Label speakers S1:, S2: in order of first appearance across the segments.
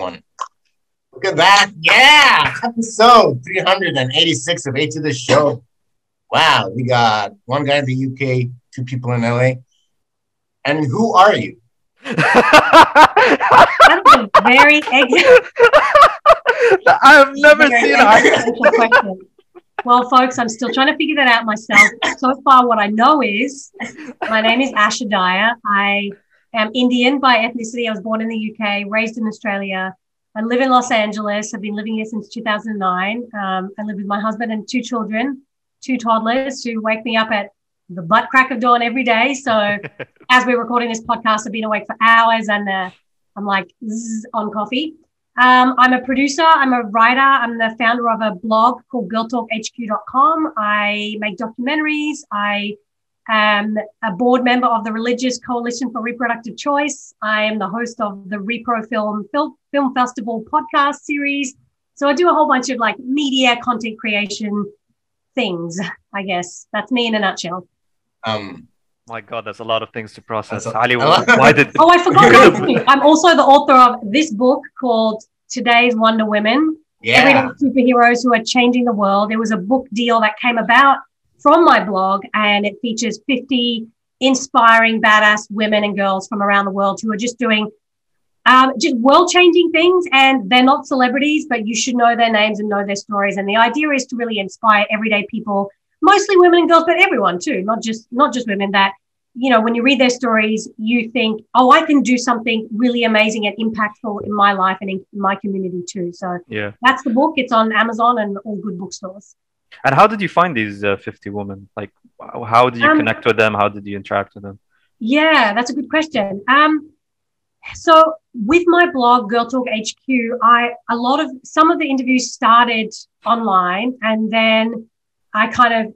S1: One. Look at that. Yeah. Episode 386 of A to the Show. Wow. We got one guy in the UK, two people in LA. And who are you?
S2: That's a very
S3: I've never seen
S2: existential question. Well, folks, I'm still trying to figure that out myself. So far, what I know is my name is Asha Dahya. I am Indian by ethnicity. I was born in the UK, raised in Australia. I live in Los Angeles. I've been living here since 2009. Um, I live with my husband and two children, two toddlers who wake me up at the butt crack of dawn every day. So as we're recording this podcast, I've been awake for hours and uh, I'm like zzz, on coffee. Um, I'm a producer, I'm a writer, I'm the founder of a blog called girltalkhq.com. I make documentaries. I am a board member of the Religious Coalition for Reproductive Choice. I am the host of the Repro Film, Film, Film Festival podcast series. So I do a whole bunch of like media content creation things, I guess. That's me in a nutshell.
S1: Um,
S3: My God, there's a lot of things to process.
S1: That's a-
S3: Ali, why did?
S2: Oh, I forgot one thing. I'm also the author of this book called Today's Wonder Women. Everyday
S1: yeah.
S2: superheroes who are changing the world. There was a book deal that came about from my blog, and it features 50 inspiring, badass women and girls from around the world who are just doing um, just world changing things. And they're not celebrities, but you should know their names and know their stories. And the idea is to really inspire everyday people, mostly women and girls, but everyone too, not just not just women. That you know, when you read their stories, you think, oh, I can do something really amazing and impactful in my life and in my community too. So
S3: Yeah.
S2: that's the book. It's on Amazon and all good bookstores.
S3: And how did you find these uh, 50 women? Like, how- did you
S2: Um,
S3: connect with them? How did you interact with them?
S2: Yeah, that's a good question. Um, so with my blog, Girl Talk HQ, I a lot of some of the interviews started online, and then I kind of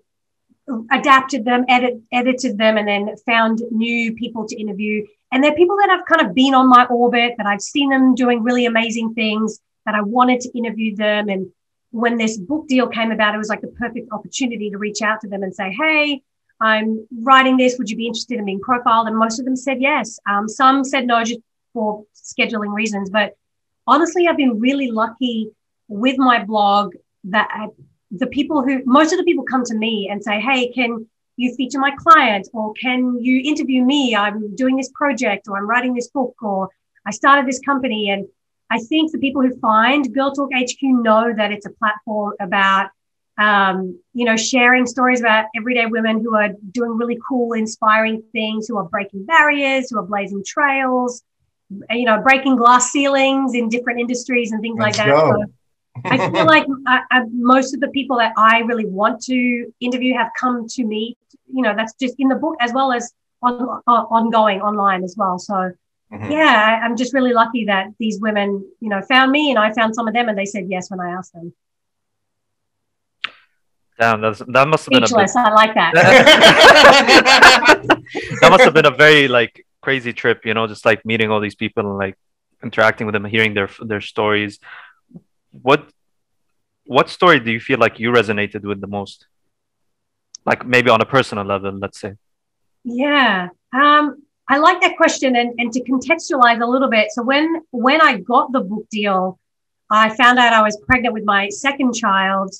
S2: adapted them, edit, edited them, and then found new people to interview. And they're people that have kind of been on my orbit, that I've seen them doing really amazing things, that I wanted to interview them. And when this book deal came about, it was like the perfect opportunity to reach out to them and say, "Hey, I'm writing this. Would you be interested in being profiled? And most of them said yes. Um, some said no, just for scheduling reasons. But honestly, I've been really lucky with my blog that I, the people who, most of the people come to me and say, hey, can you feature my client? Or can you interview me? I'm doing this project or I'm writing this book or I started this company. And I think the people who find Girl Talk HQ know that it's a platform about um, you know, sharing stories about everyday women who are doing really cool, inspiring things, who are breaking barriers, who are blazing trails, you know, breaking glass ceilings in different industries and things
S1: Let's
S2: like that. So I feel like I, I, most of the people that I really want to interview have come to me. You know, that's just in the book as well as on, uh, ongoing online as well. So
S1: Mhm.
S2: yeah, I, I'm just really lucky that these women, you know, found me and I found some of them and they said yes when I asked them.
S3: Damn, that's, that must have been a bit,
S2: Speechless. I like that.
S3: that must have been a very like crazy trip, you know, just like meeting all these people and like interacting with them, hearing their their stories. What what story do you feel like you resonated with the most? Like maybe on a personal level, let's say.
S2: Yeah. Um, I like that question and, and to contextualize a little bit. So when when I got the book deal, I found out I was pregnant with my second child.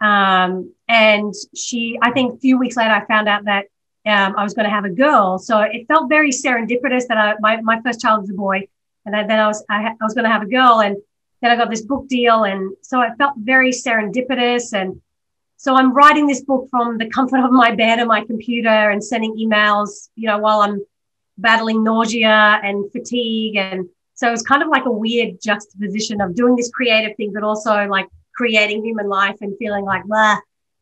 S2: Um, and she, I think a few weeks later, I found out that um, I was going to have a girl. So it felt very serendipitous that I, my, my first child was a boy. And then, I was, I, I was going to have a girl. And then I got this book deal. And so it felt very serendipitous. And so I'm writing this book from the comfort of my bed and my computer and sending emails, you know, while I'm battling nausea and fatigue. And so it's kind of like a weird juxtaposition of doing this creative thing, but also like creating human life and feeling like, blah.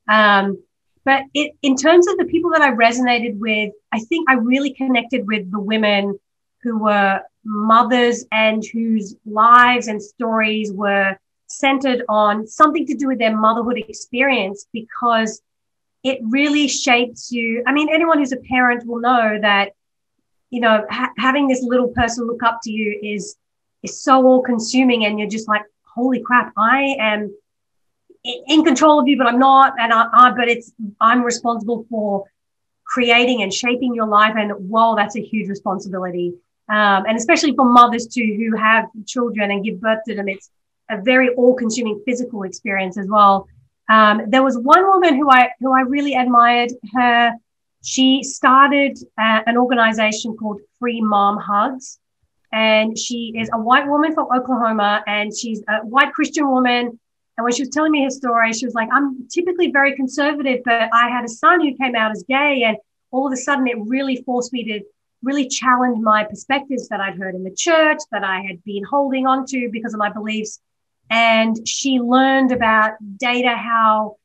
S2: Um, but it, in terms of the people that I resonated with, I think I really connected with the women who were mothers and whose lives and stories were centered on something to do with their motherhood experience because it really shapes you. I mean, anyone who's a parent will know that, you know, ha- having this little person look up to you is is so all consuming, and you're just like, holy crap, I am in control of you, but I'm not, and I, I but it's I'm responsible for creating and shaping your life, and whoa, that's a huge responsibility. Um, and especially for mothers too who have children and give birth to them, it's a very all-consuming physical experience as well. Um, there was one woman who I who I really admired. Her, she started uh, an organization called Free Mom Hugs, and she is a white woman from Oklahoma, and she's a white Christian woman. And when she was telling me her story, she was like, "I'm typically very conservative, but I had a son who came out as gay, and all of a sudden, it really forced me to." really challenge my perspectives that I'd heard in the church that I had been holding on to because of my beliefs and she learned about data how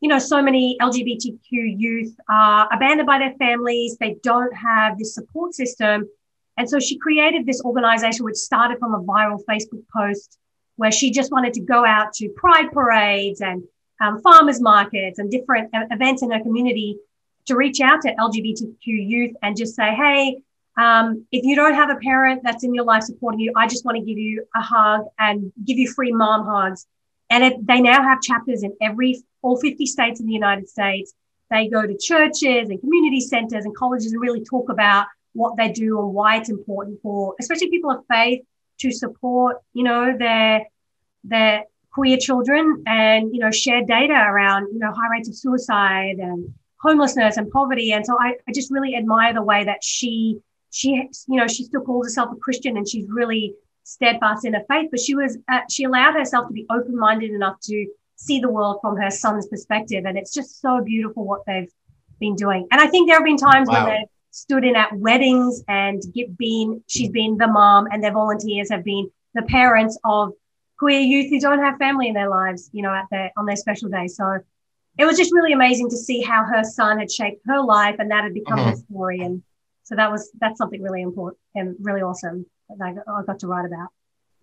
S2: you know so many lgbtq youth are abandoned by their families they don't have this support system and so she created this organization which started from a viral facebook post where she just wanted to go out to pride parades and um, farmers markets and different events in her community to reach out to lgbtq youth and just say hey um, if you don't have a parent that's in your life supporting you, I just want to give you a hug and give you free mom hugs. And it, they now have chapters in every all 50 states in the United States. They go to churches and community centers and colleges and really talk about what they do and why it's important for, especially people of faith, to support, you know, their their queer children and you know share data around you know high rates of suicide and homelessness and poverty. And so I, I just really admire the way that she she, you know, she still calls herself a Christian and she's really steadfast in her faith, but she was, uh, she allowed herself to be open minded enough to see the world from her son's perspective. And it's just so beautiful what they've been doing. And I think there have been times wow. when they've stood in at weddings and get, been, she's been the mom and their volunteers have been the parents of queer youth who don't have family in their lives, you know, at their, on their special day. So it was just really amazing to see how her son had shaped her life and that had become mm-hmm. her story. And so that was that's something really important and really awesome that I, I got to write about.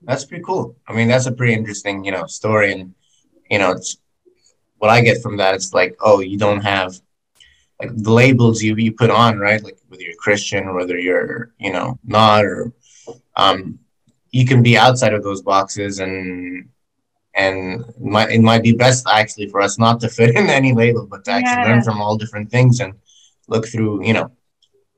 S1: That's pretty cool. I mean, that's a pretty interesting, you know, story, and you know, it's what I get from that. It's like, oh, you don't have like the labels you you put on, right? Like whether you're Christian or whether you're, you know, not, or um, you can be outside of those boxes, and and it might, it might be best actually for us not to fit in any label, but to actually yeah. learn from all different things and look through, you know,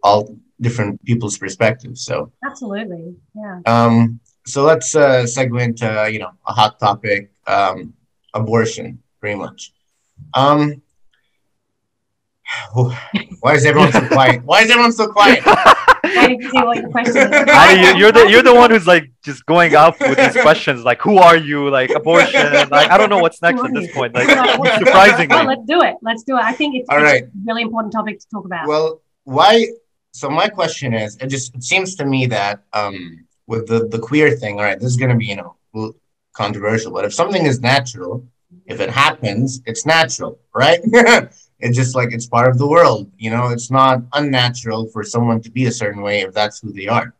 S1: all different people's perspectives. So
S2: absolutely, yeah.
S1: Um, so let's uh, segue into uh, you know a hot topic, um, abortion, pretty much. Um, why is everyone so quiet? Why is everyone so quiet?
S3: I, you question you're the you're the one who's like just going off with these questions like who are you like abortion like I don't know what's next at this point like surprisingly.
S2: Well, let's do it. Let's do it. I think it's, All right. a really important topic to talk about.
S1: Well, why so my question is, it just it seems to me that um, with the the queer thing, all right, this is going to be you know controversial, but if something is natural, if it happens, it's natural, right? it's just like it's part of the world, you know. It's not unnatural for someone to be a certain way if that's who they are,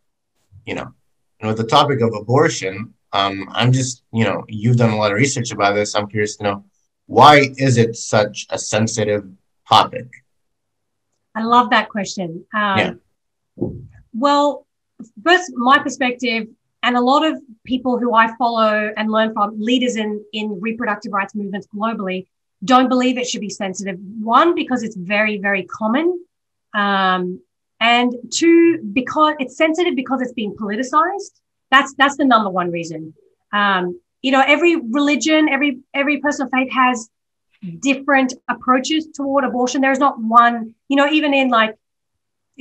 S1: you know. And with the topic of abortion, um, I'm just you know you've done a lot of research about this. I'm curious to know why is it such a sensitive topic?
S2: I love that question. Um, yeah. Well, first, my perspective, and a lot of people who I follow and learn from, leaders in, in reproductive rights movements globally, don't believe it should be sensitive. One, because it's very, very common. Um, and two, because it's sensitive because it's being politicized. That's that's the number one reason. Um, you know, every religion, every every person of faith has different approaches toward abortion. There's not one, you know, even in like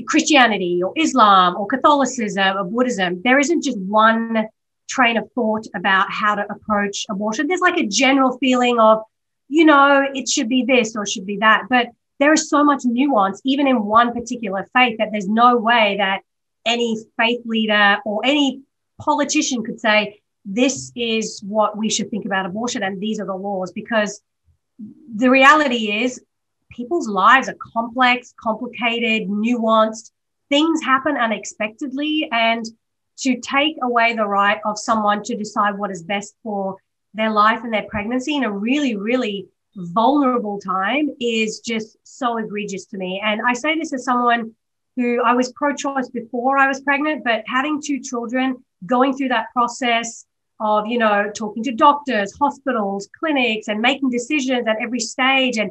S2: Christianity or Islam or Catholicism or Buddhism, there isn't just one train of thought about how to approach abortion. There's like a general feeling of, you know, it should be this or should be that. But there is so much nuance, even in one particular faith, that there's no way that any faith leader or any politician could say, this is what we should think about abortion and these are the laws because the reality is people's lives are complex, complicated, nuanced. Things happen unexpectedly. And to take away the right of someone to decide what is best for their life and their pregnancy in a really, really vulnerable time is just so egregious to me. And I say this as someone who I was pro choice before I was pregnant, but having two children, going through that process, of, you know, talking to doctors, hospitals, clinics, and making decisions at every stage. And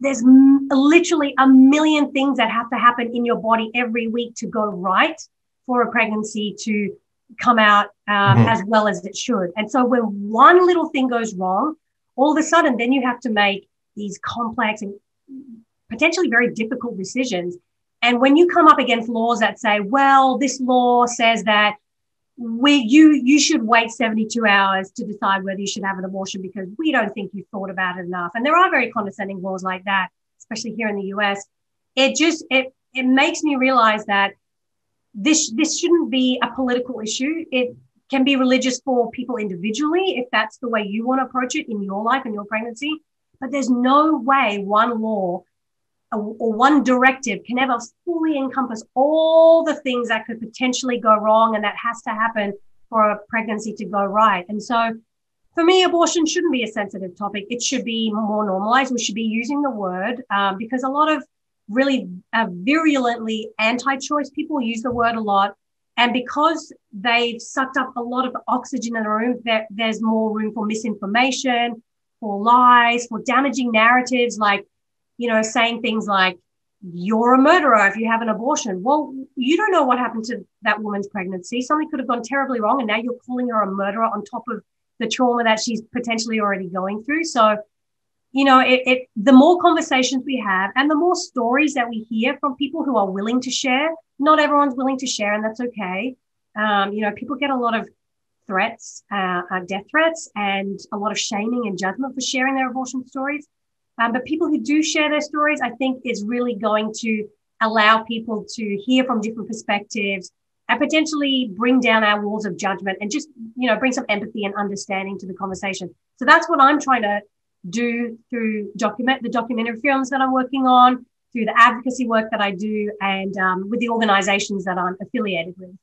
S2: there's m- literally a million things that have to happen in your body every week to go right for a pregnancy to come out um, mm-hmm. as well as it should. And so when one little thing goes wrong, all of a sudden, then you have to make these complex and potentially very difficult decisions. And when you come up against laws that say, well, this law says that we you you should wait 72 hours to decide whether you should have an abortion because we don't think you've thought about it enough. And there are very condescending laws like that, especially here in the US. It just it it makes me realize that this this shouldn't be a political issue. It can be religious for people individually if that's the way you want to approach it in your life and your pregnancy. But there's no way one law or one directive can ever fully encompass all the things that could potentially go wrong and that has to happen for a pregnancy to go right. And so for me, abortion shouldn't be a sensitive topic. It should be more normalized. We should be using the word um, because a lot of really uh, virulently anti choice people use the word a lot. And because they've sucked up a lot of oxygen in the room, there, there's more room for misinformation, for lies, for damaging narratives like you know, saying things like, you're a murderer if you have an abortion. Well, you don't know what happened to that woman's pregnancy. Something could have gone terribly wrong, and now you're calling her a murderer on top of the trauma that she's potentially already going through. So, you know, it, it the more conversations we have and the more stories that we hear from people who are willing to share. Not everyone's willing to share, and that's okay. Um, you know, people get a lot of threats, uh, uh, death threats, and a lot of shaming and judgment for sharing their abortion stories. Um, but people who do share their stories, I think, is really going to allow people to hear from different perspectives and potentially bring down our walls of judgment and just, you know, bring some empathy and understanding to the conversation. So that's what I'm trying to do through document the documentary films that I'm working on, through the advocacy work that I do, and um, with the organizations that I'm affiliated with.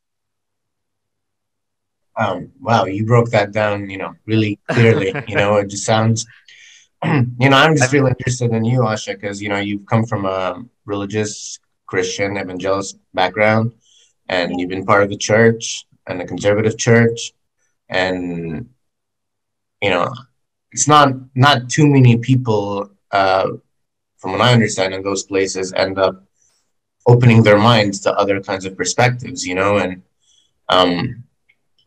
S1: Um, wow, you broke that down, you know, really clearly. you know, it just sounds you know, I'm just really interested in you, Asha, because you know you've come from a religious Christian evangelist background, and you've been part of the church and the conservative church, and you know, it's not not too many people, uh, from what I understand, in those places end up opening their minds to other kinds of perspectives, you know, and um,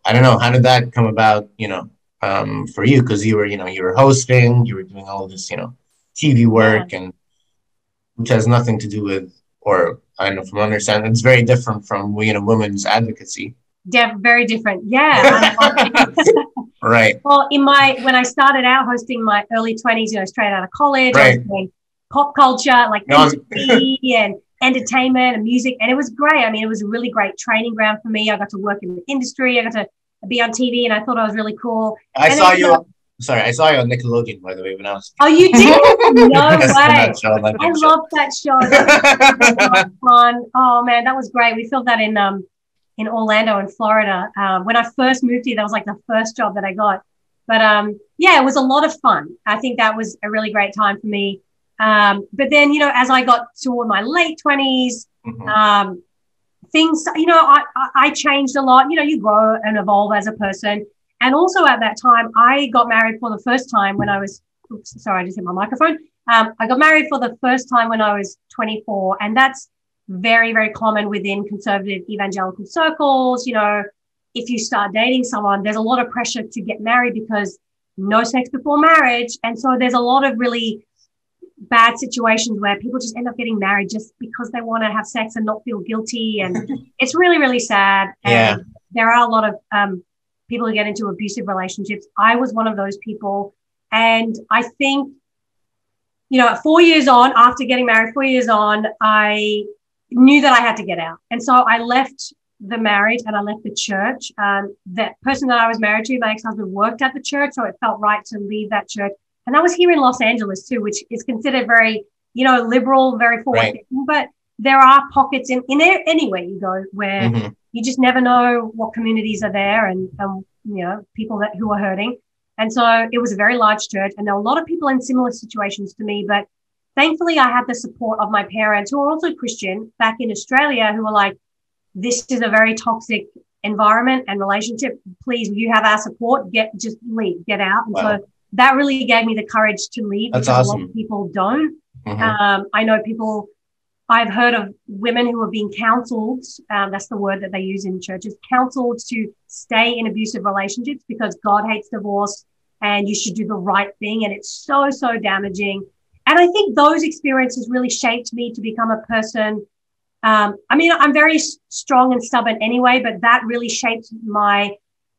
S1: I don't know how did that come about, you know um, for you because you were, you know, you were hosting, you were doing all this, you know, TV work, yeah. and which has nothing to do with, or I don't know from understanding, it's very different from you know women's advocacy.
S2: Yeah, very different. Yeah.
S1: right.
S2: Well, in my when I started out hosting my early twenties, you know, straight out of college, right. I was doing pop culture like no, and entertainment and music, and it was great. I mean, it was a really great training ground for me. I got to work in the industry. I got to be on TV, and I thought I was really cool.
S1: I and saw you. Sorry, I saw you on Nickelodeon, by the way, when I was.
S2: Oh, you did? no way! I love that show. That fun. Oh man, that was great. We filmed that in um in Orlando, in Florida. Um, when I first moved here, that was like the first job that I got. But um, yeah, it was a lot of fun. I think that was a really great time for me. Um, but then, you know, as I got toward my late 20s, mm-hmm. um, things, you know, I, I changed a lot. You know, you grow and evolve as a person. And also at that time, I got married for the first time when I was, oops, sorry, I just hit my microphone. Um, I got married for the first time when I was 24. And that's very, very common within conservative evangelical circles. You know, if you start dating someone, there's a lot of pressure to get married because no sex before marriage. And so there's a lot of really bad situations where people just end up getting married just because they want to have sex and not feel guilty. And it's really, really sad. And yeah. there are a lot of um, people who get into abusive relationships. I was one of those people. And I think, you know, four years on, after getting married, four years on, I knew that I had to get out. And so I left the marriage and I left the church. Um, that person that I was married to, my ex husband, worked at the church. So it felt right to leave that church and I was here in Los Angeles too, which is considered very, you know, liberal, very forward right. But there are pockets in, in anywhere you go where mm-hmm. you just never know what communities are there and, um, you know, people that who are hurting. And so it was a very large church and there were a lot of people in similar situations to me. But thankfully I had the support of my parents who are also Christian back in Australia who were like, this is a very toxic environment and relationship. Please, you have our support. Get just leave, get out. And wow. so that really gave me the courage to leave
S1: That's because awesome.
S2: a lot of people don't. Mm-hmm. Um, I know people I've heard of women who are being counseled. Um, that's the word that they use in churches counseled to stay in abusive relationships because God hates divorce and you should do the right thing. And it's so, so damaging. And I think those experiences really shaped me to become a person. Um, I mean, I'm very strong and stubborn anyway, but that really shaped my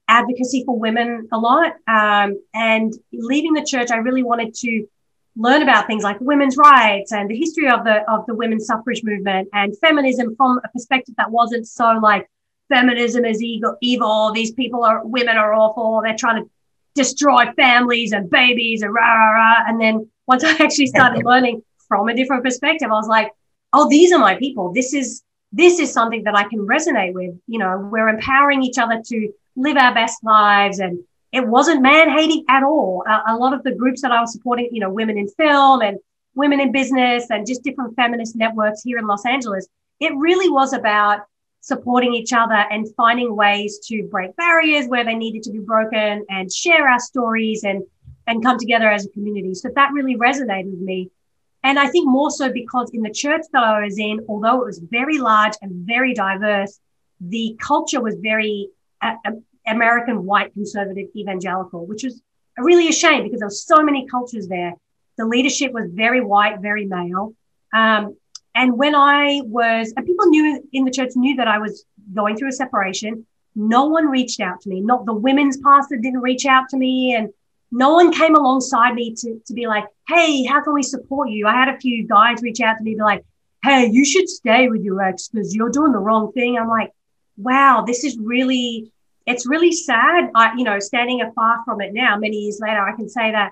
S2: advocacy for women a lot. Um, and leaving the church, I really wanted to learn about things like women's rights and the history of the of the women's suffrage movement and feminism from a perspective that wasn't so like feminism is evil, evil. These people are women are awful. They're trying to destroy families and babies and rah rah rah. And then once I actually started learning from a different perspective, I was like, oh, these are my people. This is this is something that I can resonate with. You know, we're empowering each other to live our best lives and it wasn't man hating at all. a lot of the groups that I was supporting, you know, women in film and women in business and just different feminist networks here in Los Angeles, it really was about supporting each other and finding ways to break barriers where they needed to be broken and share our stories and and come together as a community. So that really resonated with me. And I think more so because in the church that I was in, although it was very large and very diverse, the culture was very uh, American white conservative evangelical, which was really a shame because there were so many cultures there. The leadership was very white, very male. Um, and when I was, and people knew in the church knew that I was going through a separation. No one reached out to me. Not the women's pastor didn't reach out to me, and no one came alongside me to, to be like, hey, how can we support you? I had a few guys reach out to me, be like, hey, you should stay with your ex because you're doing the wrong thing. I'm like, wow, this is really it's really sad. I, you know, standing afar from it now, many years later, I can say that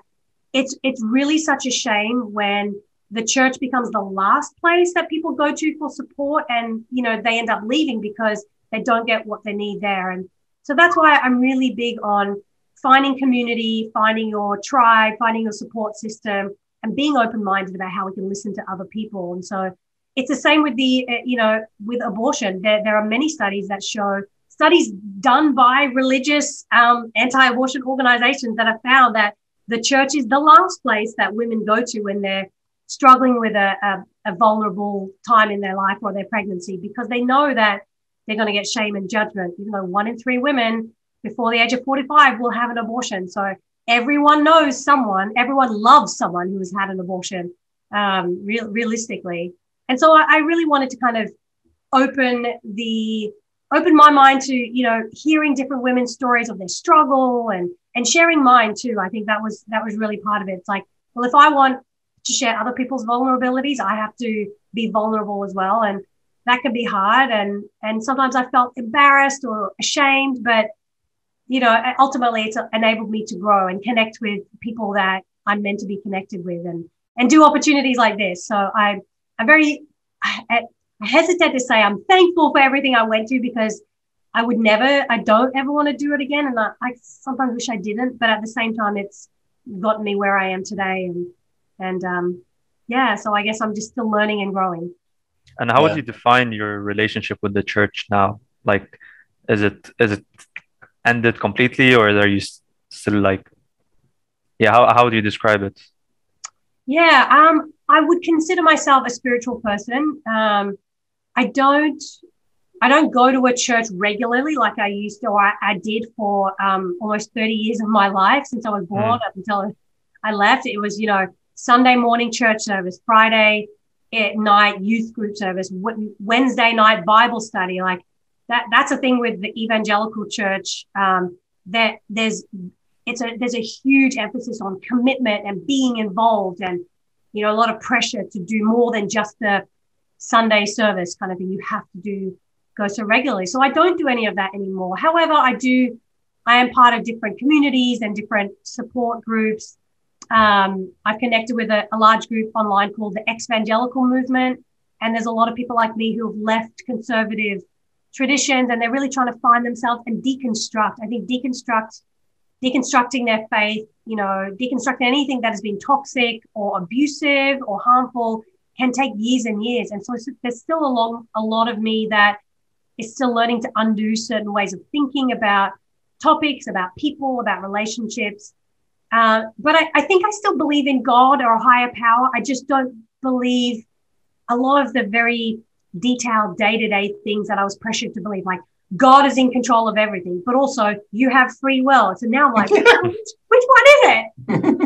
S2: it's it's really such a shame when the church becomes the last place that people go to for support, and you know they end up leaving because they don't get what they need there. And so that's why I'm really big on finding community, finding your tribe, finding your support system, and being open minded about how we can listen to other people. And so it's the same with the, uh, you know, with abortion. There, there are many studies that show studies done by religious um, anti-abortion organizations that have found that the church is the last place that women go to when they're struggling with a, a, a vulnerable time in their life or their pregnancy because they know that they're going to get shame and judgment even though one in three women before the age of 45 will have an abortion. So everyone knows someone everyone loves someone who has had an abortion um, real, realistically. And so I, I really wanted to kind of open the opened my mind to you know hearing different women's stories of their struggle and and sharing mine too. I think that was that was really part of it. It's like well if i want to share other people's vulnerabilities i have to be vulnerable as well. And that can be hard. And and sometimes i felt embarrassed or ashamed but you know ultimately it's enabled me to grow and connect with people that i'm meant to be connected with and and do opportunities like this. So i i'm very I hesitate to say I'm thankful for everything I went through because I would never, I don't ever want to do it again. And I, I sometimes wish I didn't, but at the same time, it's gotten me where I am today. And, and, um, yeah, so I guess I'm just still learning and growing.
S3: And how yeah. would you define your relationship with the church now? Like, is it, is it ended completely or are you still like, yeah, how, how would you describe it?
S2: Yeah, um, I would consider myself a spiritual person. Um, I don't I don't go to a church regularly like I used to. I, I did for um, almost 30 years of my life since I was born mm. up until I left. It was, you know, Sunday morning church service, Friday at night youth group service, Wednesday night Bible study. Like that, that's a thing with the evangelical church. Um, that there's, it's a, there's a huge emphasis on commitment and being involved and, you know, a lot of pressure to do more than just the Sunday service kind of thing. You have to do go so regularly. So I don't do any of that anymore. However, I do. I am part of different communities and different support groups. Um, I've connected with a, a, large group online called the Exvangelical Movement, and there's a lot of people like me who have left conservative traditions, and they're really trying to find themselves and deconstruct. I think deconstruct, deconstructing their faith, you know, deconstructing anything that has been toxic or abusive or harmful can take years and years. And so there's still a long, a lot of me that is still learning to undo certain ways of thinking about topics, about people, about relationships. Uh, but I, I think I still believe in God or a higher power. I just don't believe a lot of the very detailed day to day things that I was pressured to believe, like God is in control of everything, but also you have free will. So now I'm like, which, which one is it?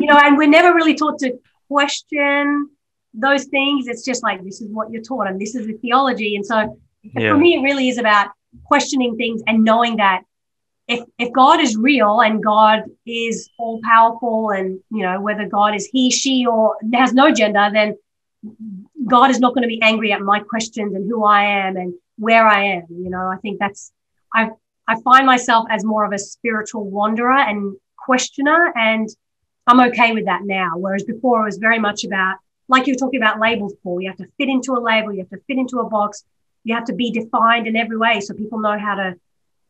S2: you know, and we're never really taught to question those things. It's just like, this is what you're taught and this is the theology. And so yeah. for me, it really is about questioning things and knowing that if, if God is real and God is all powerful and, you know, whether God is he, she, or has no gender, then God is not going to be angry at my questions and who I am and where I am. You know, I think that's I I find myself as more of a spiritual wanderer and questioner, and I'm okay with that now. Whereas before, it was very much about like you were talking about labels, Paul. You have to fit into a label, you have to fit into a box, you have to be defined in every way so people know how to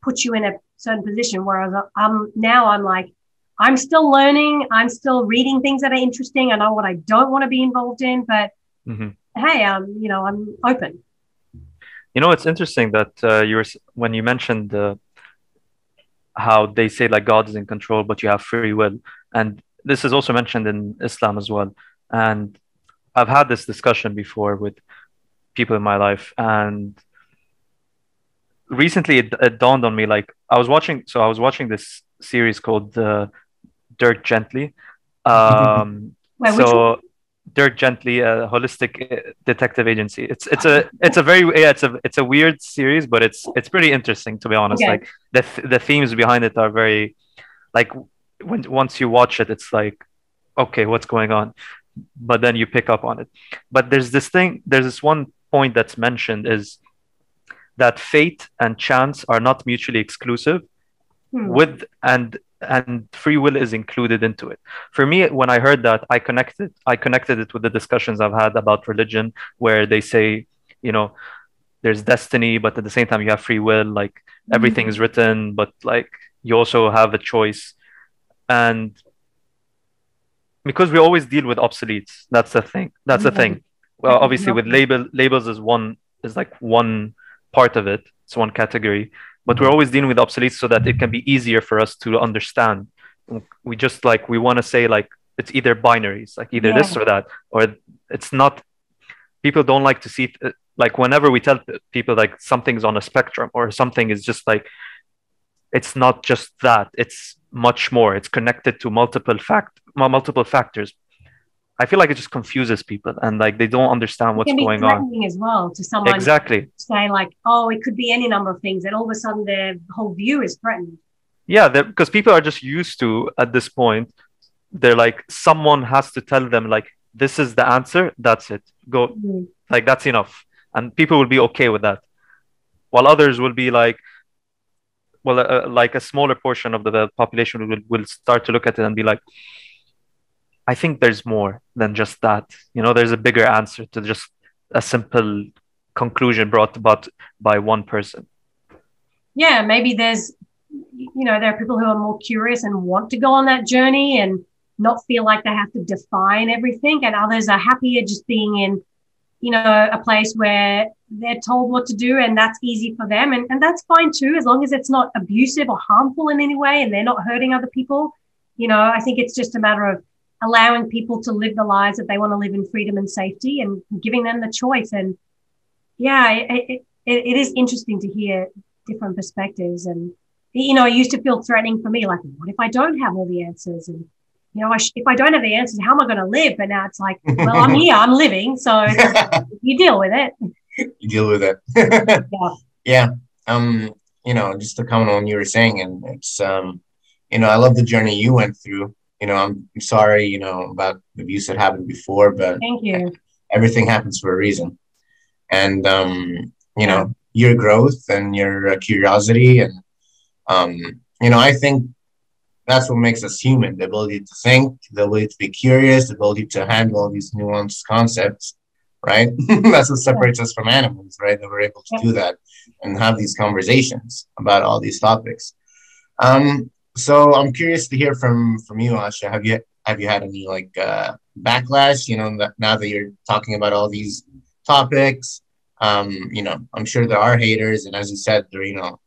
S2: put you in a certain position. Whereas I'm now I'm like I'm still learning. I'm still reading things that are interesting. I know what I don't want to be involved in, but mm-hmm. hey, um, you know, I'm open.
S3: You know, it's interesting that uh, you were when you mentioned uh, how they say like God is in control, but you have free will, and this is also mentioned in Islam as well. And I've had this discussion before with people in my life, and recently it, it dawned on me like I was watching. So I was watching this series called uh, Dirk Gently. Um, Wait, so Dirk Gently, a holistic uh, detective agency. It's it's a it's a very yeah it's a it's a weird series, but it's it's pretty interesting to be honest. Okay. Like the the themes behind it are very like when once you watch it, it's like okay, what's going on? But then you pick up on it. But there's this thing. There's this one point that's mentioned is that fate and chance are not mutually exclusive. Hmm. With and and free will is included into it for me when i heard that i connected i connected it with the discussions i've had about religion where they say you know there's destiny but at the same time you have free will like mm-hmm. everything is written but like you also have a choice and because we always deal with obsoletes. That's the thing. That's the thing. Well obviously with label labels is one is like one part of it. It's one category. But we're always dealing with obsolete so that it can be easier for us to understand. We just like we want to say like it's either binaries like either yeah. this or that or it's not people don't like to see like whenever we tell people like something's on a spectrum or something is just like it's not just that it's much more it's connected to multiple fact multiple factors I feel like it just confuses people and like they don't understand what's going on.
S2: as well to someone
S3: exactly
S2: say like, oh, it could be any number of things, and all of a sudden their whole view is threatened.
S3: Yeah, because people are just used to at this point. They're like, someone has to tell them like, this is the answer. That's it. Go, mm-hmm. like that's enough, and people will be okay with that. While others will be like, well, uh, uh like a smaller portion of the, population will, will start to look at it and be like, I think there's more than just that. You know, there's a bigger answer to just a simple conclusion brought about by one person.
S2: Yeah, maybe there's, you know, there are people who are more curious and want to go on that journey and not feel like they have to define everything, and others are happier just being in, you know, a place where they're told what to do and that's easy for them, and and that's fine too, as long as it's not abusive or harmful in any way, and they're not hurting other people. You know, I think it's just a matter of allowing people to live the lives that they want to live in freedom and safety and giving them the choice. And yeah, it, it, it is interesting to hear different perspectives. And, you know, it used to feel threatening for me, like, what if I don't have all the answers? And, you know, I sh- if I don't have the answers, how am I going to live? But now it's like, well, I'm here, I'm living. So you deal with it.
S1: You deal with it. yeah. Yeah. Um, you know, just to comment on what you were saying, and it's, um, you know, I love the journey you went through you know, I'm, I'm sorry, you know, about the abuse that happened before, but
S2: thank you.
S1: Everything happens for a reason. And, um, you know, your growth and your uh, curiosity. And, um, you know, I think that's what makes us human the ability to think, the ability to be curious, the ability to handle these nuanced concepts, right? that's what separates us from animals, right? That we're able to do that and have these conversations about all these topics. Um, so I'm curious to hear from from you, Asha. Have you have you had any like uh, backlash? You know, now that you're talking about all these topics, um, you know, I'm sure there are haters, and as you said, there you know,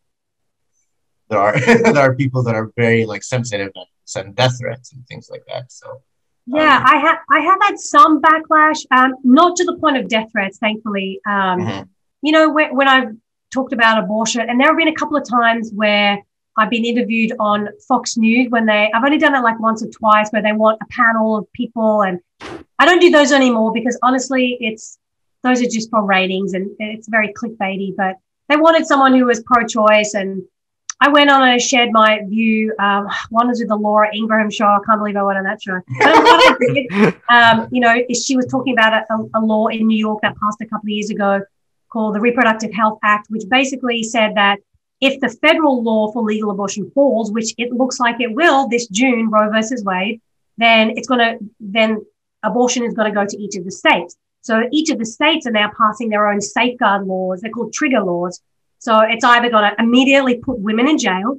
S1: there are there are people that are very like sensitive and send death threats and things like that. So,
S2: Yeah, I have I have had some backlash, um, not to the point of death threats, thankfully. Um,
S1: Mhm.
S2: You know, when, when I've talked about abortion, and there have been a couple of times where I've been interviewed on Fox News when they I've only done it like once or twice where they want a panel of people, and I don't do those anymore because honestly, it's those are just for ratings and it's very clickbaity. But they wanted someone who was pro-choice and I went on and I shared my view. Um, one was with the Laura Ingraham show. I can't believe I went on that show. But what I did, um, you know, she was talking about a, a law in New York that passed a couple of years ago called the Reproductive Health Act, which basically said that if the federal law for legal abortion falls, which it looks like it will this June, Roe versus Wade, then it's going to, then abortion is going to go to each of the states. So each of the states are now passing their own safeguard laws. They're called trigger laws. So it's either going to immediately put women in jail,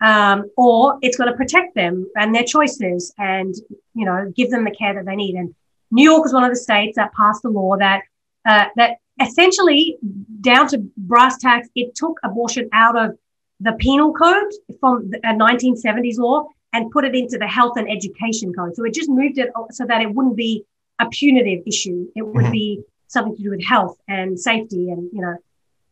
S2: um, or it's going to protect them and their choices, and you know give them the care that they need. And New York is one of the states that passed a law that uh, that essentially, down to brass tacks, it took abortion out of the penal code from a 1970s law and put it into the health and education code. So it just moved it so that it wouldn't be a punitive issue. It would
S1: Mhm.
S2: be something to do with health and safety and, you know,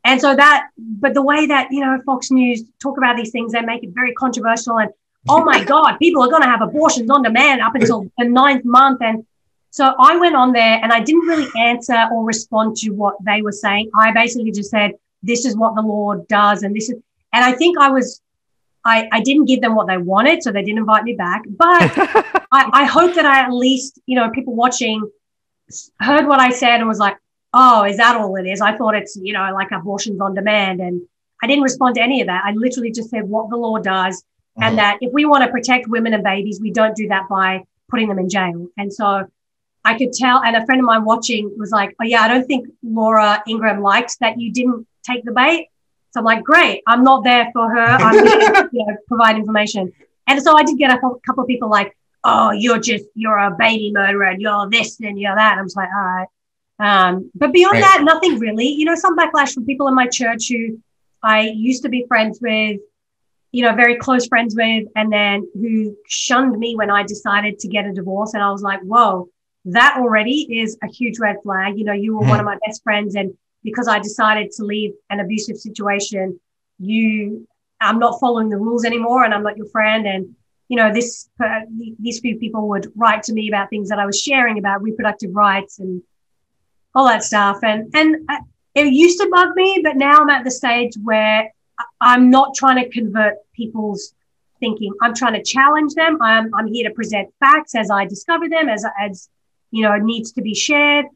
S2: and so that, but the way that, you know, Fox News talk about these things, they make it very controversial and, oh my God, people are going to have abortions on demand up until the ninth month. And so I went on there and I didn't really answer or respond to what they were saying. I basically just said, this is what the law does. And this is, and I think I was, I, I didn't give them what they wanted, so they didn't invite me back. But I, I hope that I at least, you know, people watching heard what I said and was like, oh, is that all it is? I thought it's, you know, like abortions on demand. And I didn't respond to any of that. I literally just said what the law does
S1: Mhm.
S2: and that if we want to protect women and babies, we don't do that by putting them in jail. And so I could tell, and a friend of mine watching was like, oh, yeah, I don't think Laura Ingraham liked that you didn't take the bait. So I'm like, great, I'm not there for her. I'm here to you know, provide information. And so I did get a couple of people like, oh, you're just, you're a baby murderer and you're this and you're that. And I'm just like, all right. Um, but beyond
S1: Right.
S2: that, nothing really. You know, some backlash from people in my church who I used to be friends with, you know, very close friends with, and then who shunned me when I decided to get a divorce. And I was like, whoa, that already is a huge red flag. You know, you were one of my best friends. And because I decided to leave an abusive situation, you, I'm not following the rules anymore and I'm not your friend. And, you know, this, uh, these few people would write to me about things that I was sharing about reproductive rights and all that stuff. And, and uh, it used to bug me, but now I'm at the stage where I- I'm not trying to convert people's thinking. I'm trying to challenge them. I'm, I'm here to present facts as I discover them, as, as, you know, needs to be shared.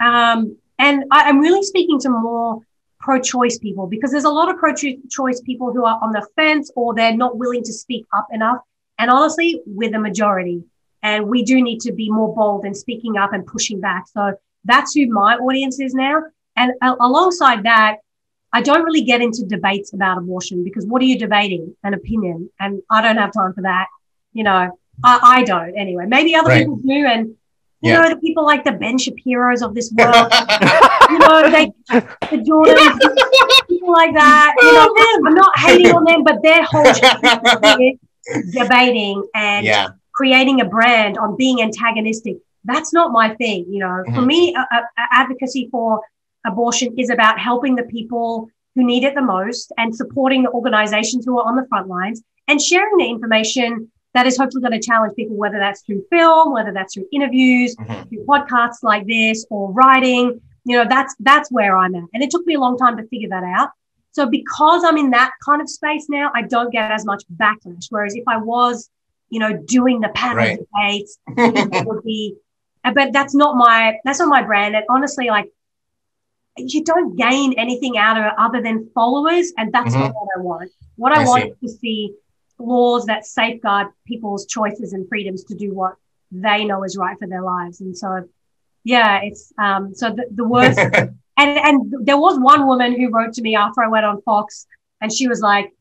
S2: Um, and I, I'm really speaking to more pro-choice people because there's a lot of pro-choice people who are on the fence or they're not willing to speak up enough. And honestly, we're the majority. And we do need to be more bold in speaking up and pushing back. So that's who my audience is now. And a- alongside that, I don't really get into debates about abortion because what are you debating? An opinion. And I don't have time for that. You know, I, I don't anyway. Maybe other
S1: Right.
S2: people do. And, you
S1: Yeah.
S2: know, the people like the Ben Shapiro's of this world, you know, they, the Jordans, people like that. You know, I'm not hating on them, but their whole debating and
S1: yeah.
S2: creating a brand on being antagonistic. That's not my thing. You know, for
S1: Mhm.
S2: me, a, a- advocacy for abortion is about helping the people who need it the most and supporting the organizations who are on the front lines and sharing the information that is hopefully going to challenge people, whether that's through film, whether that's through interviews,
S1: Mhm.
S2: through podcasts like this or writing. You know, that's that's where I'm at. And it took me a long time to figure that out. So because I'm in that kind of space now, I don't get as much backlash. Whereas if I was, you know, doing the panel
S1: Right.
S2: debates, it would be but that's not my that's not my brand. And honestly, like you don't gain anything out of it other than followers, and that's not what I want. What I,
S1: I
S2: want
S1: see.
S2: is to see laws that safeguard people's choices and freedoms to do what they know is right for their lives. And so, yeah, it's um. So the, the worst, and and there was one woman who wrote to me after I went on Fox, and she was like,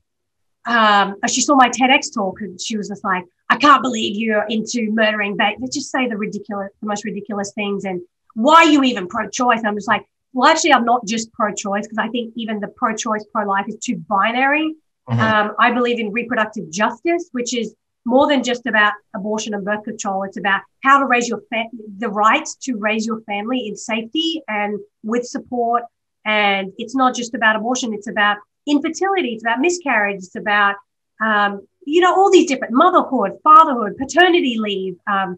S2: um, she saw my TEDx talk, and she was just like, I can't believe you're into murdering babies. Let's just say the ridiculous, the most ridiculous things, and why are you even pro-choice? And I'm just like, well, actually, I'm not just pro-choice because I think even the pro-choice, pro-life is too binary.
S1: Mhm.
S2: Um, I believe in reproductive justice, which is more than just about abortion and birth control. It's about how to raise your fa- the right to raise your family in safety and with support. And it's not just about abortion; it's about infertility, it's about miscarriage, it's about um, you know all these different motherhood, fatherhood, paternity leave, um,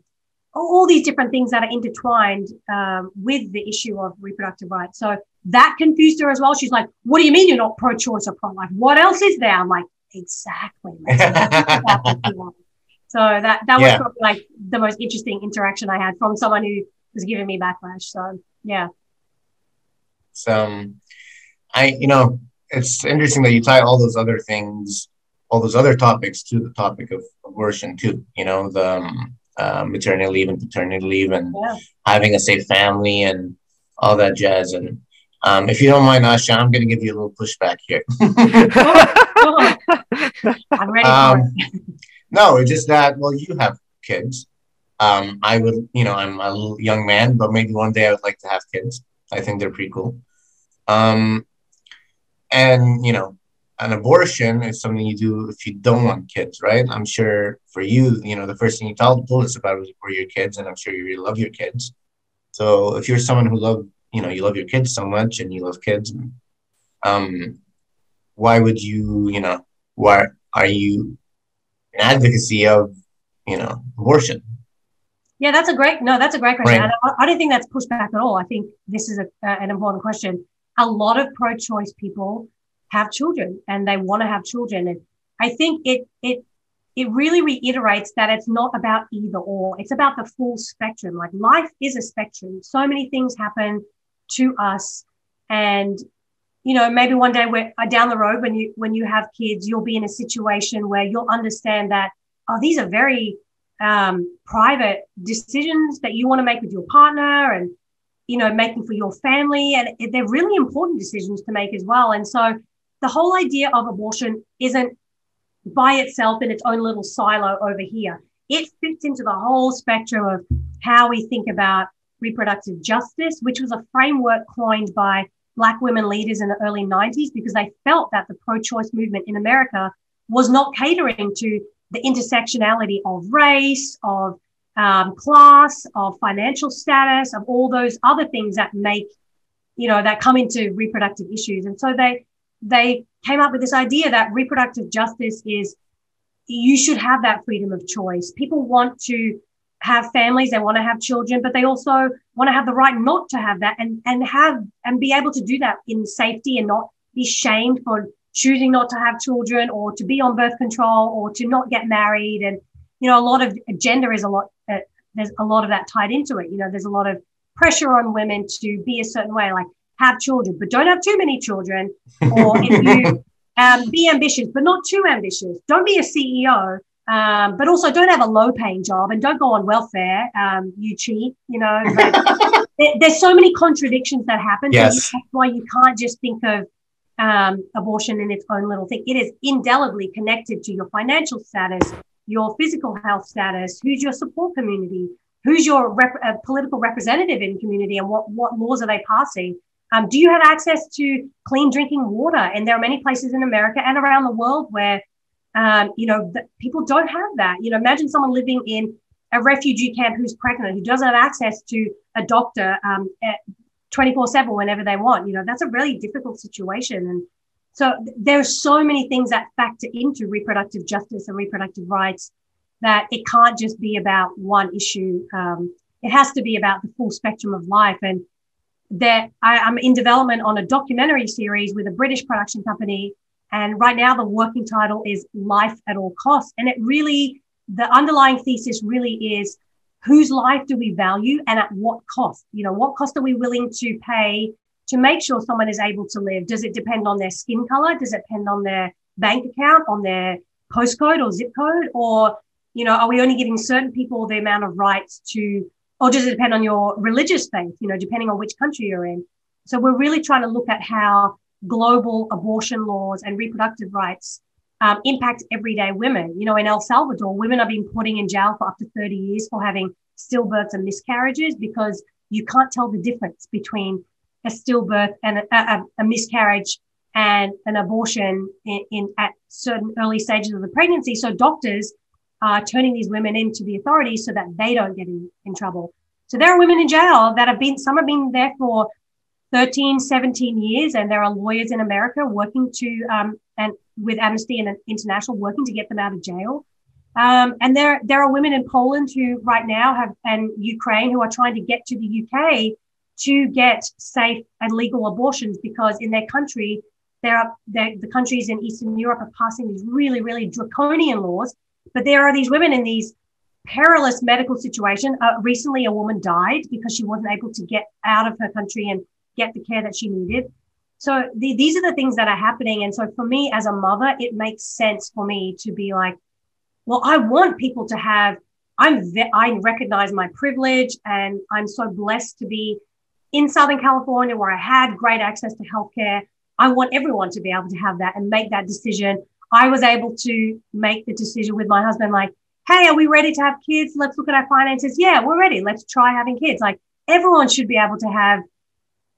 S2: all these different things that are intertwined um, with the issue of reproductive rights. So that confused her as well. She's like, "What do you mean you're not pro-choice or pro-life? What else is there?" I'm like, exactly. so that that was probably like the most interesting interaction I had from someone who was giving me backlash. So yeah.
S1: So, um, I you know it's interesting that you tie all those other things, all those other topics to the topic of abortion too. You know the um, uh, maternity leave and paternity leave and yeah. having a safe family and all that jazz and um, if you don't mind, Asha, I'm going to give you a little pushback here.
S2: I'm ready um,
S1: No, it's just that, well, you have kids. Um, I would, you know, I'm a young man, but maybe one day I would like to have kids. I think they're pretty cool. Um, and, you know, an abortion is something you do if you don't want kids, right? I'm sure for you, you know, the first thing you told us about were your kids, and I'm sure you really love your kids. So if you're someone who love you know you love your kids so much and you love kids um why would you you know why are you an advocacy of you know abortion
S2: yeah that's a great no that's a great question right. I, I, don't think that's pushed back at all i think this is a, uh, an important question a lot of pro-choice people have children and they want to have children. And i think it it it really reiterates that it's not about either or. It's about the full spectrum. Like life is a spectrum. So many things happen to us. And you know maybe one day we're uh, down the road when you when you have kids you'll be in a situation where you'll understand that oh these are very um, private decisions that you want to make with your partner and you know making for your family and they're really important decisions to make as well. And so the whole idea of abortion isn't by itself in its own little silo over here. It fits into the whole spectrum of how we think about reproductive justice, which was a framework coined by Black women leaders in the early 90s because they felt that the pro choice movement in America was not catering to the intersectionality of race, of um, class, of financial status, of all those other things that make, you know, that come into reproductive issues. And so they, they came up with this idea that reproductive justice is you should have that freedom of choice. People want to have families, they want to have children, but they also want to have the right not to have that and, and have and be able to do that in safety and not be shamed for choosing not to have children or to be on birth control or to not get married. And, you know, a lot of gender is a lot, there's a lot of that tied into it. You know, there's a lot of pressure on women to be a certain way, like have children, but don't have too many children. Or if you um, be ambitious, but not too ambitious. Don't be a CEO, um, but also don't have a low paying job and don't go on welfare. Um, you cheat, you know. there, there's so many contradictions that happen.
S1: Yes.
S2: So that's why you can't just think of um, abortion in its own little thing. It is indelibly connected to your financial status, your physical health status, who's your support community, who's your rep- uh, political representative in community, and what, what laws are they passing. Um, do you have access to clean drinking water? And there are many places in America and around the world where um, you know, people don't have that. You know, imagine someone living in a refugee camp who's pregnant, who doesn't have access to a doctor um, 24 7 whenever they want. You know, that's a really difficult situation. And so there are so many things that factor into reproductive justice and reproductive rights that it can't just be about one issue. Um, it has to be about the full spectrum of life. And that I'm in development on a documentary series with a British production company and right now, the working title is Life at All Costs. And it really, the underlying thesis really is whose life do we value and at what cost? You know, what cost are we willing to pay to make sure someone is able to live? Does it depend on their skin color? Does it depend on their bank account, on their postcode or zip code? Or, you know, are we only giving certain people the amount of rights to, or does it depend on your religious faith, you know, depending on which country you're in? So we're really trying to look at how global abortion laws and reproductive rights um, impact everyday women. You know, in El Salvador, women are being putting in jail for up to 30 years for having stillbirths and miscarriages because you can't tell the difference between a stillbirth and a, a, a miscarriage and an abortion in, in, at certain early stages of the pregnancy. So doctors are turning these women into the authorities so that they don't get in, in trouble. So there are women in jail that have been, some have been there for 13, 17 years, and there are lawyers in America working to, um, and with Amnesty and International working to get them out of jail. Um, and there, there are women in Poland who right now have, and Ukraine who are trying to get to the UK to get safe and legal abortions because in their country, there are the countries in Eastern Europe are passing these really, really draconian laws. But there are these women in these perilous medical situations. Uh, recently, a woman died because she wasn't able to get out of her country and get the care that she needed. So the, these are the things that are happening. And so for me as a mother, it makes sense for me to be like, well, I want people to have. I'm I recognize my privilege, and I'm so blessed to be in Southern California where I had great access to healthcare. I want everyone to be able to have that and make that decision. I was able to make the decision with my husband, like, hey, are we ready to have kids? Let's look at our finances. Yeah, we're ready. Let's try having kids. Like everyone should be able to have,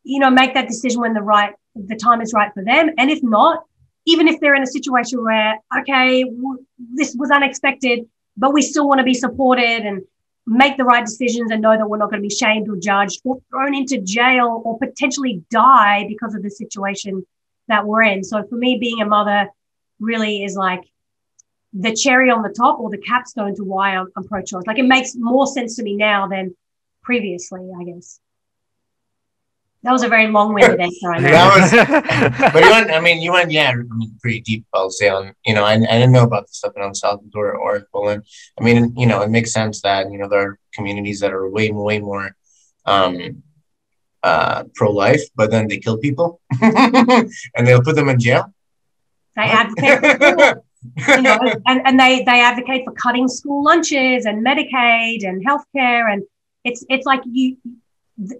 S2: you know, make that decision when the right the time is right for them. And if not, even if they're in a situation where, okay, w- this was unexpected, but we still want to be supported and make the right decisions and know that we're not going to be shamed or judged or thrown into jail or potentially die because of the situation that we're in. So for me, being a mother really is like the cherry on the top or the capstone to why I'm, I'm pro choice. Like it makes more sense to me now than previously, I guess. That was a very long-winded answer. I know.
S1: that was, but you went. I mean, you went. Yeah, I mean, pretty deep. I'll say on. You know, I, I didn't know about the stuff in El Salvador or Poland. I mean, you know, it makes sense that you know there are communities that are way, way more um, uh, pro-life, but then they kill people and they'll put them in jail.
S2: They advocate. you know, and, and they they advocate for cutting school lunches and Medicaid and healthcare, and it's it's like you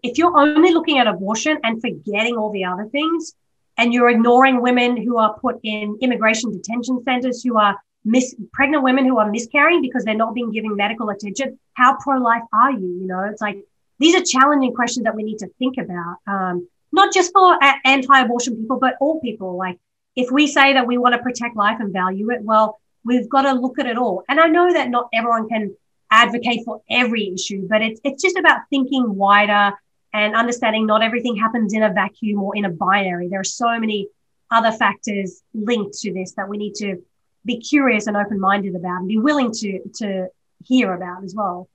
S2: if you're only looking at abortion and forgetting all the other things, and you're ignoring women who are put in immigration detention centers, who are mis- pregnant women who are miscarrying because they're not being given medical attention, how pro-life are you? You know, it's like these are challenging questions that we need to think about, um, not just for anti-abortion people, but all people. Like, if we say that we want to protect life and value it, well, we've got to look at it all. And I know that not everyone can advocate for every issue, but it's it's just about thinking wider and understanding not everything happens in a vacuum or in a binary. There are so many other factors linked to this that we need to be curious and open minded about and be willing to to hear about as well.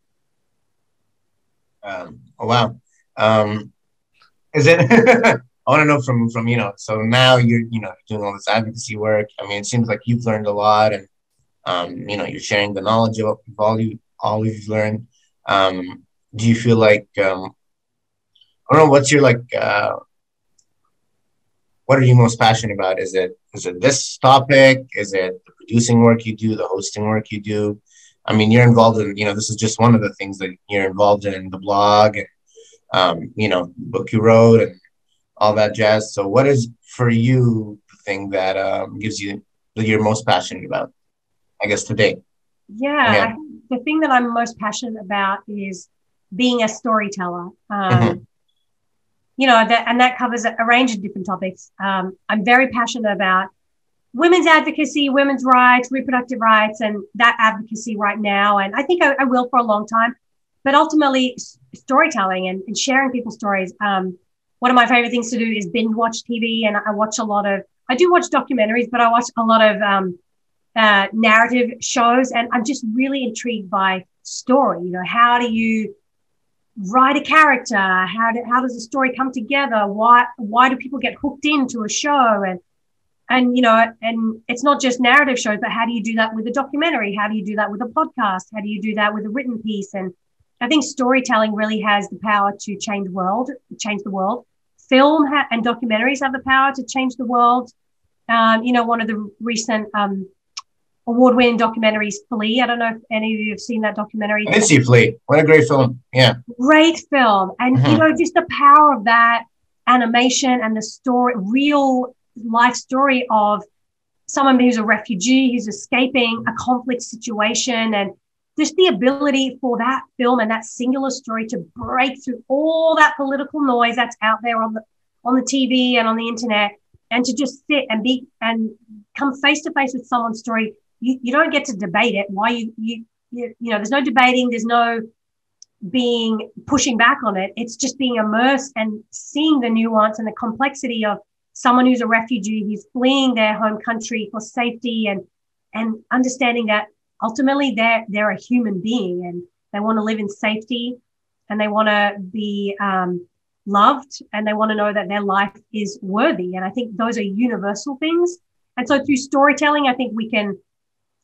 S1: Um, oh wow. Um, is it I want to know from from you know so now you're you know doing all this advocacy work. I mean it seems like you've learned a lot and um, you know you're sharing the knowledge of all you all you've learned. Um, do you feel like um, I don't know what's your like uh, what are you most passionate about? Is it is it this topic? Is it the producing work you do, the hosting work you do? I mean, you're involved in you know this is just one of the things that you're involved in the blog and um, you know book you wrote and all that jazz. So, what is for you the thing that um, gives you that you're most passionate about? I guess today.
S2: Yeah, yeah. The thing that I'm most passionate about is being a storyteller. Um, mm-hmm. You know, that, and that covers a, range of different topics. Um, I'm very passionate about women's advocacy, women's rights, reproductive rights, and that advocacy right now. And I think I, I will for a long time. But ultimately, storytelling and, and sharing people's stories. Um, one of my favorite things to do is binge watch TV, and I watch a lot of. I do watch documentaries, but I watch a lot of um, uh, narrative shows, and I'm just really intrigued by story. You know, how do you write a character? How do, how does a story come together? Why why do people get hooked into a show? And and you know, and it's not just narrative shows, but how do you do that with a documentary? How do you do that with a podcast? How do you do that with a written piece? And I think storytelling really has the power to change world, change the world. Film ha- and documentaries have the power to change the world. Um, you know, one of the recent um, award-winning documentaries, Flee. I don't know if any of you have seen that documentary.
S1: I did see Flee. What a great film! Yeah,
S2: great film, and mm-hmm. you know, just the power of that animation and the story, real life story of someone who's a refugee who's escaping a conflict situation and just the ability for that film and that singular story to break through all that political noise that's out there on the on the TV and on the internet and to just sit and be and come face to face with someone's story you, don't get to debate it. Why you, you, you, you know, there's no debating, there's no being pushing back on it. It's just being immersed and seeing the nuance and the complexity of someone who's a refugee, who's fleeing their home country for safety and, and understanding that ultimately they're, they're a human being and they want to live in safety and they want to be um, loved and they want to know that their life is worthy. And I think those are universal things. And so through storytelling, I think we can,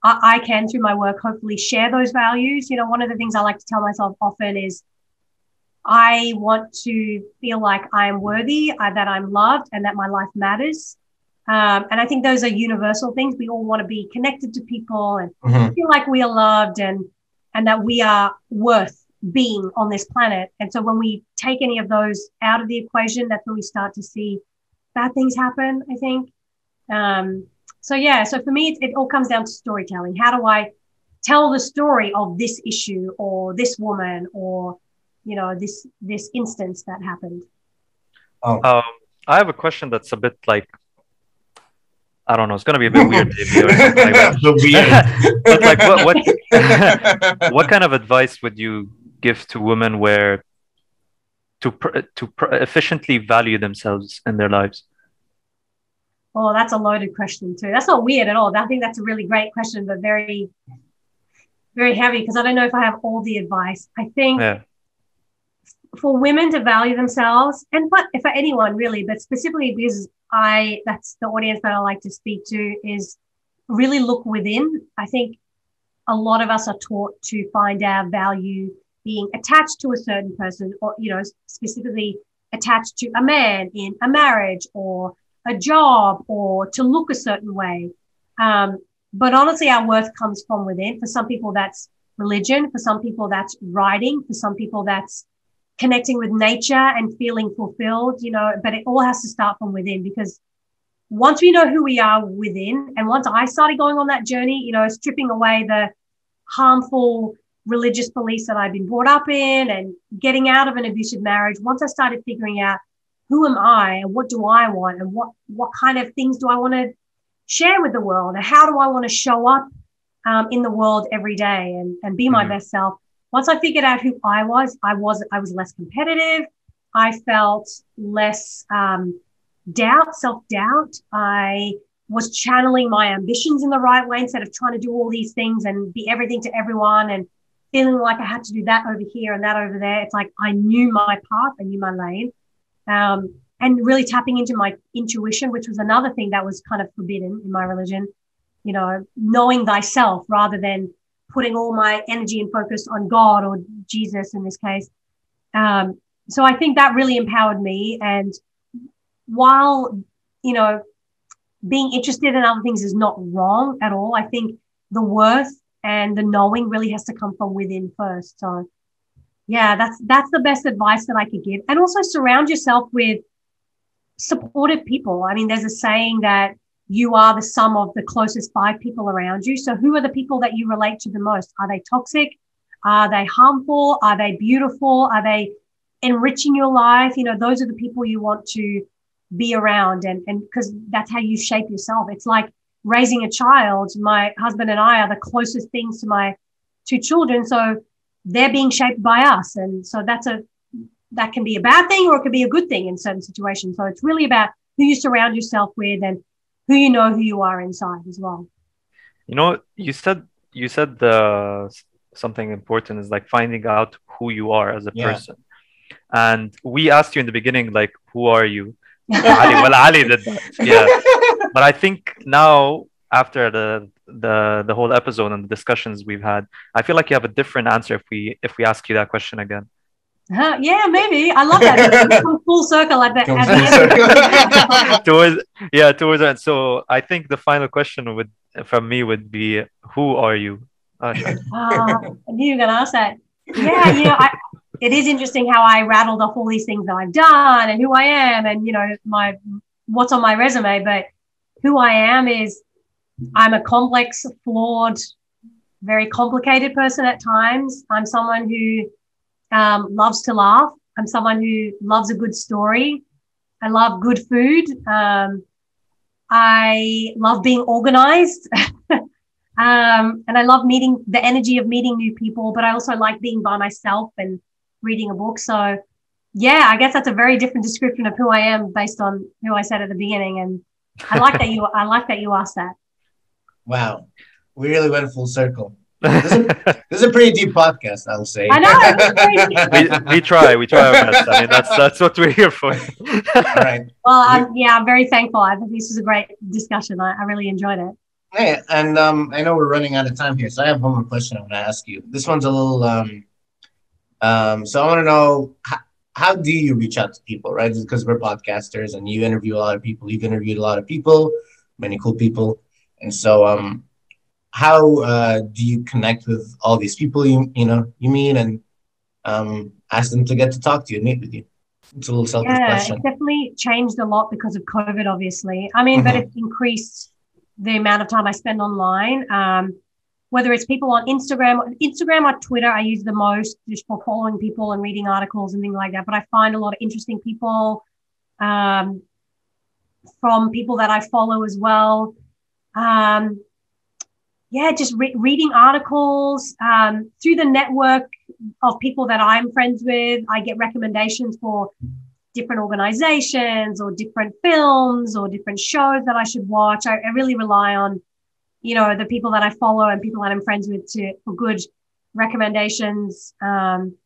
S2: I, I can through my work, hopefully share those values. You know, one of the things I like to tell myself often is I want to feel like I am worthy, uh, that I'm loved, and that my life matters. Um, and I think those are universal things. We all want to be connected to people and mm-hmm. feel like we are loved and and that we are worth being on this planet. And so when we take any of those out of the equation, that's when we start to see bad things happen, I think. Um, so yeah, so for me, it, it all comes down to storytelling. How do I tell the story of this issue or this woman or, you know, this, this instance that happened?
S3: Oh. Um, I have a question that's a bit like I don't know. It's gonna be a bit weird, maybe, or something like that. but like, what what what kind of advice would you give to women where to pr- to pr- efficiently value themselves in their lives?
S2: Oh, that's a loaded question too. That's not weird at all. I think that's a really great question, but very, very heavy because I don't know if I have all the advice. I think yeah. for women to value themselves, and but for anyone really, but specifically because I that's the audience that I like to speak to is really look within. I think a lot of us are taught to find our value being attached to a certain person or, you know, specifically attached to a man in a marriage or a job or to look a certain way. Um, but honestly, our worth comes from within. For some people, that's religion. For some people, that's writing. For some people, that's connecting with nature and feeling fulfilled, you know, but it all has to start from within because once we know who we are within, and once I started going on that journey, you know, stripping away the harmful religious beliefs that I've been brought up in and getting out of an abusive marriage, once I started figuring out who am I and what do I want and what, what kind of things do I want to share with the world and how do I want to show up um, in the world every day and, and be my mm-hmm. best self. Once I figured out who I was, I was, I was less competitive. I felt less um, doubt, self doubt. I was channeling my ambitions in the right way instead of trying to do all these things and be everything to everyone and feeling like I had to do that over here and that over there. It's like I knew my path, I knew my lane. Um, and really tapping into my intuition, which was another thing that was kind of forbidden in my religion, you know, knowing thyself rather than putting all my energy and focus on God or Jesus in this case. Um, so I think that really empowered me. And while, you know, being interested in other things is not wrong at all, I think the worth and the knowing really has to come from within first. So yeah, that's that's the best advice that I could give. And also surround yourself with supportive people. I mean, there's a saying that you are the sum of the closest five people around you. So who are the people that you relate to the most? Are they toxic? Are they harmful? Are they beautiful? Are they enriching your life? You know, those are the people you want to be around and and because that's how you shape yourself. It's like raising a child, my husband and I are the closest things to my two children. So they're being shaped by us. And so that's a, that can be a bad thing or it could be a good thing in certain situations. So it's really about who you surround yourself with and who you know who you are inside as well.
S3: You know, you said, you said the, something important is like finding out who you are as a yeah. person. And we asked you in the beginning, like, who are you? Ali, well, Ali did that. Yeah. but I think now after the the the whole episode and the discussions we've had, I feel like you have a different answer if we if we ask you that question again.
S2: Uh, yeah, maybe. I love that. full circle like that.
S3: towards yeah, towards that. So I think the final question would from me would be, who are you?
S2: Asha? Uh, I knew you were gonna ask that. Yeah, you know, I, it is interesting how I rattled off all these things that I've done and who I am and you know my what's on my resume, but who I am is I'm a complex, flawed, very complicated person at times. I'm someone who um, loves to laugh. I'm someone who loves a good story. I love good food. Um, I love being organized. Um, and I love meeting the energy of meeting new people, but I also like being by myself and reading a book. So, yeah, I guess that's a very different description of who I am based on who I said at the beginning. And I like that you I like that you asked that.
S1: Wow, we really went full circle. This is, this is a pretty deep podcast, I'll say.
S2: I know.
S3: we, we try, we try our best. I mean, that's that's what we're here for.
S1: All right.
S2: Well, I'm, yeah, I'm very thankful. I think this was a great discussion. I, I really enjoyed it.
S1: Hey, and um, I know we're running out of time here, so I have one more question I want to ask you. This one's a little um, um, so I want to know how, how do you reach out to people, right? Because we're podcasters and you interview a lot of people. You've interviewed a lot of people, many cool people, and so um, how uh, do you connect with all these people you you know you meet and um, ask them to get to talk to you and meet with you? It's a little selfish
S2: Yeah,
S1: question.
S2: it's definitely changed a lot because of COVID, obviously. I mean, but
S1: Mhm.
S2: it's increased the amount of time I spend online. Um, whether it's people on Instagram, Instagram or Twitter, I use the most just for following people and reading articles and things like that. But I find a lot of interesting people um, from people that I follow as well. Um, yeah, just re- reading articles um, through the network of people that I'm friends with. I get recommendations for different organizations or different films or different shows that I should watch. I, I really rely on, you know, the people that I follow and people that I'm friends with to for good recommendations. Um,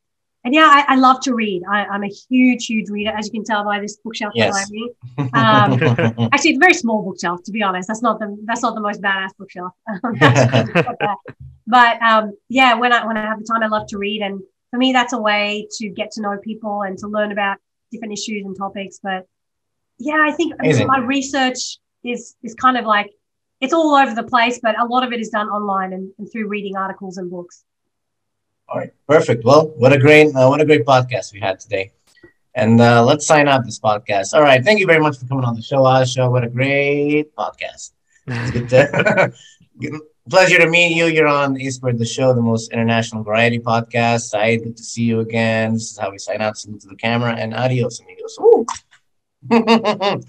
S2: and yeah, I, I love to read. I, I'm a huge, huge reader, as you can tell by this bookshelf
S1: Yes.
S2: behind me. Um, Actually, it's a very small bookshelf, to be honest. That's not the that's not the most badass bookshelf. but um, yeah, when I when I have the time, I love to read, and for me, that's a way to get to know people and to learn about different issues and topics. But yeah, I think
S1: Amazing.
S2: my research is is kind of like it's all over the place, but a lot of it is done online and, and through reading articles and books.
S1: All right, perfect. Well, what a great, uh, what a great podcast we had today. And uh, let's sign out this podcast. All right, thank you very much for coming on the show, Asha. What a great podcast. To, pleasure to meet you. You're on A Squared, the show, the most international variety podcast. I good to see you again. This is how we sign out. Salute to the camera and adios, amigos.